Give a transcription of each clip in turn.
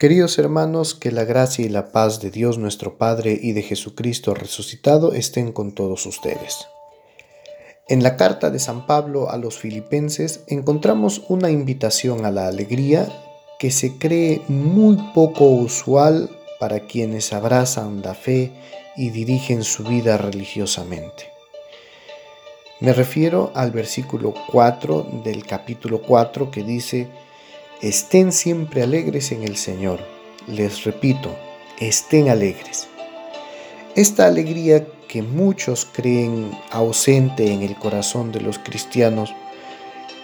Queridos hermanos, que la gracia y la paz de Dios nuestro Padre y de Jesucristo resucitado estén con todos ustedes. En la carta de San Pablo a los filipenses encontramos una invitación a la alegría que se cree muy poco usual para quienes abrazan la fe y dirigen su vida religiosamente. Me refiero al versículo 4 del capítulo 4 que dice, Estén siempre alegres en el Señor. Les repito, estén alegres. Esta alegría que muchos creen ausente en el corazón de los cristianos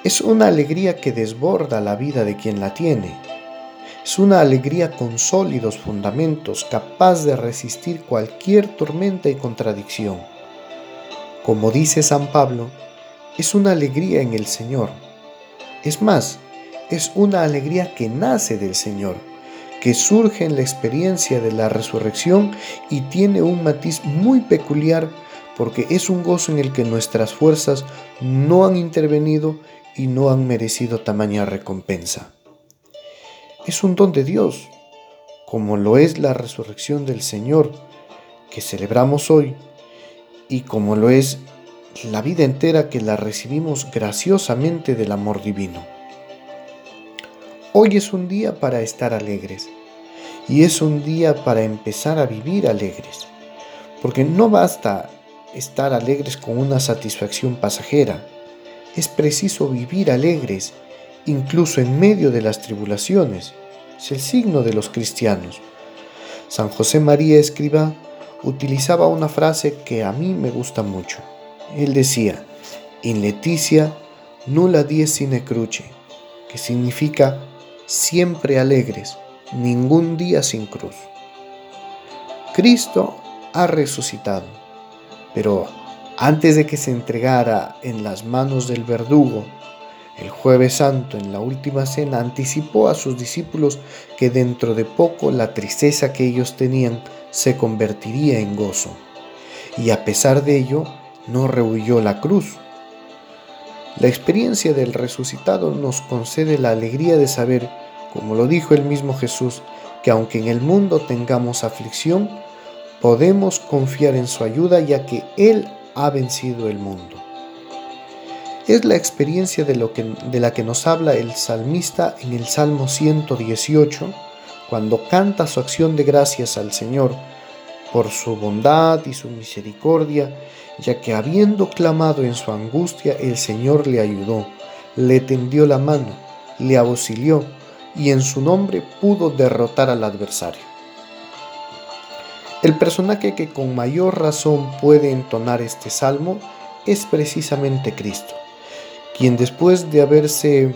es una alegría que desborda la vida de quien la tiene. Es una alegría con sólidos fundamentos, capaz de resistir cualquier tormenta y contradicción. Como dice San Pablo, es una alegría en el Señor. Es más, es una alegría que nace del Señor, que surge en la experiencia de la resurrección y tiene un matiz muy peculiar porque es un gozo en el que nuestras fuerzas no han intervenido y no han merecido tamaña recompensa. Es un don de Dios, como lo es la resurrección del Señor que celebramos hoy y como lo es la vida entera que la recibimos graciosamente del amor divino. Hoy es un día para estar alegres y es un día para empezar a vivir alegres, porque no basta estar alegres con una satisfacción pasajera, es preciso vivir alegres incluso en medio de las tribulaciones. Es el signo de los cristianos. San José María Escriba utilizaba una frase que a mí me gusta mucho. Él decía, in leticia nulla dies sine cruce, que significa siempre alegres, ningún día sin cruz. Cristo ha resucitado, pero antes de que se entregara en las manos del verdugo, el jueves santo en la última cena anticipó a sus discípulos que dentro de poco la tristeza que ellos tenían se convertiría en gozo. Y a pesar de ello, no rehuyó la cruz, la experiencia del resucitado nos concede la alegría de saber, como lo dijo el mismo Jesús, que aunque en el mundo tengamos aflicción, podemos confiar en su ayuda ya que Él ha vencido el mundo. Es la experiencia de, lo que, de la que nos habla el salmista en el Salmo 118, cuando canta su acción de gracias al Señor por su bondad y su misericordia ya que habiendo clamado en su angustia, el Señor le ayudó, le tendió la mano, le auxilió y en su nombre pudo derrotar al adversario. El personaje que con mayor razón puede entonar este salmo es precisamente Cristo, quien después de haberse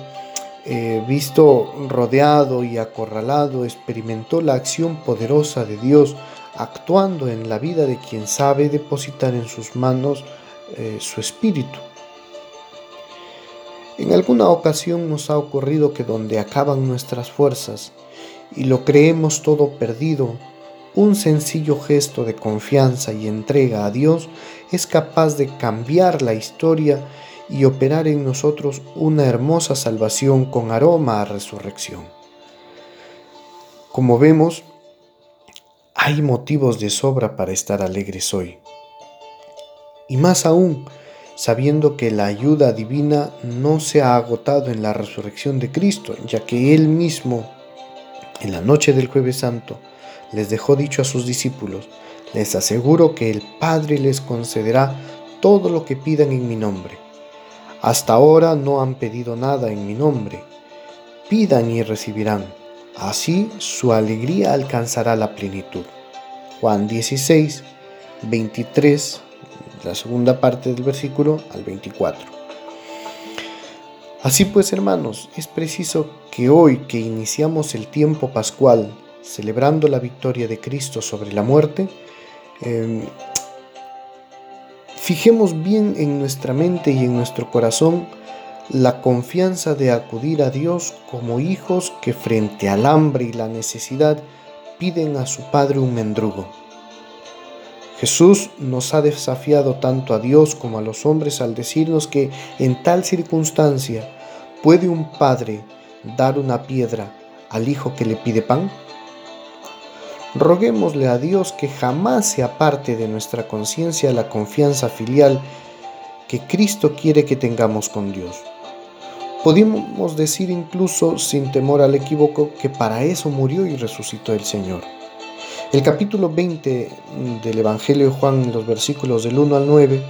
eh, visto rodeado y acorralado, experimentó la acción poderosa de Dios actuando en la vida de quien sabe depositar en sus manos eh, su espíritu. En alguna ocasión nos ha ocurrido que donde acaban nuestras fuerzas y lo creemos todo perdido, un sencillo gesto de confianza y entrega a Dios es capaz de cambiar la historia y operar en nosotros una hermosa salvación con aroma a resurrección. Como vemos, hay motivos de sobra para estar alegres hoy. Y más aún, sabiendo que la ayuda divina no se ha agotado en la resurrección de Cristo, ya que Él mismo, en la noche del jueves santo, les dejó dicho a sus discípulos, les aseguro que el Padre les concederá todo lo que pidan en mi nombre. Hasta ahora no han pedido nada en mi nombre. Pidan y recibirán Así su alegría alcanzará la plenitud. Juan 16, 23, la segunda parte del versículo al 24. Así pues, hermanos, es preciso que hoy que iniciamos el tiempo pascual, celebrando la victoria de Cristo sobre la muerte, em, fijemos bien en nuestra mente y en nuestro corazón la confianza de acudir a Dios como hijos que frente al hambre y la necesidad piden a su Padre un mendrugo. Jesús nos ha desafiado tanto a Dios como a los hombres al decirnos que en tal circunstancia puede un padre dar una piedra al hijo que le pide pan? Roguémosle a Dios que jamás se aparte de nuestra conciencia la confianza filial que Cristo quiere que tengamos con Dios. Podemos decir incluso sin temor al equívoco que para eso murió y resucitó el Señor. El capítulo 20 del Evangelio de Juan, los versículos del 1 al 9,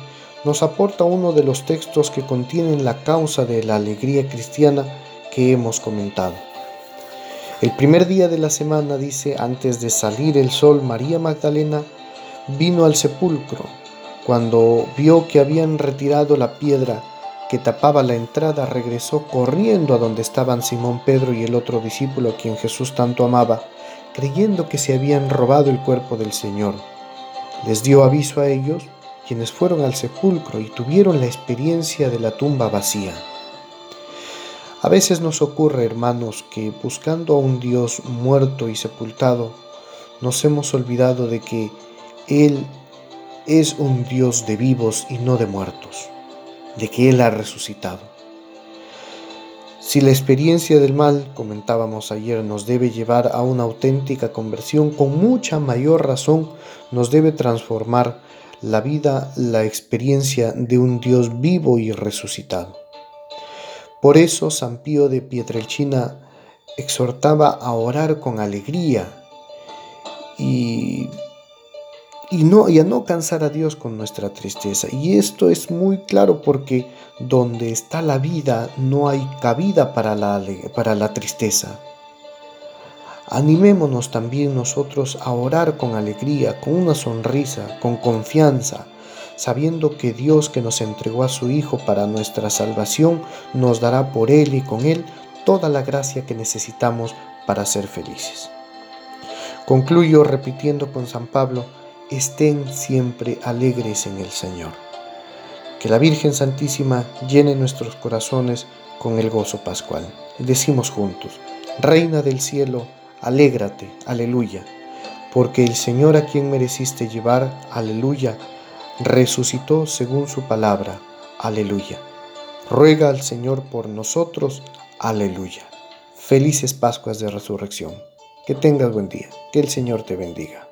nos aporta uno de los textos que contienen la causa de la alegría cristiana que hemos comentado. El primer día de la semana, dice, antes de salir el sol, María Magdalena vino al sepulcro. Cuando vio que habían retirado la piedra que tapaba la entrada, regresó corriendo a donde estaban Simón Pedro y el otro discípulo a quien Jesús tanto amaba, creyendo que se habían robado el cuerpo del Señor. Les dio aviso a ellos, quienes fueron al sepulcro y tuvieron la experiencia de la tumba vacía. A veces nos ocurre, hermanos, que buscando a un Dios muerto y sepultado, nos hemos olvidado de que Él es un Dios de vivos y no de muertos, de que Él ha resucitado. Si la experiencia del mal, comentábamos ayer, nos debe llevar a una auténtica conversión, con mucha mayor razón nos debe transformar la vida, la experiencia de un Dios vivo y resucitado. Por eso San Pío de Pietrelcina exhortaba a orar con alegría y, no, a no cansar a Dios con nuestra tristeza. Y esto es muy claro porque donde está la vida no hay cabida para la, para la tristeza. Animémonos también nosotros a orar con alegría, con una sonrisa, con confianza, sabiendo que Dios que nos entregó a su Hijo para nuestra salvación nos dará por Él y con Él toda la gracia que necesitamos para ser felices. Concluyo repitiendo con San Pablo, estén siempre alegres en el Señor. Que la Virgen Santísima llene nuestros corazones con el gozo pascual. Decimos juntos, Reina del cielo, alégrate, aleluya, porque el Señor a quien mereciste llevar, aleluya, resucitó según su palabra. Aleluya. Ruega al Señor por nosotros. Aleluya. Felices Pascuas de Resurrección. Que tengas buen día. Que el Señor te bendiga.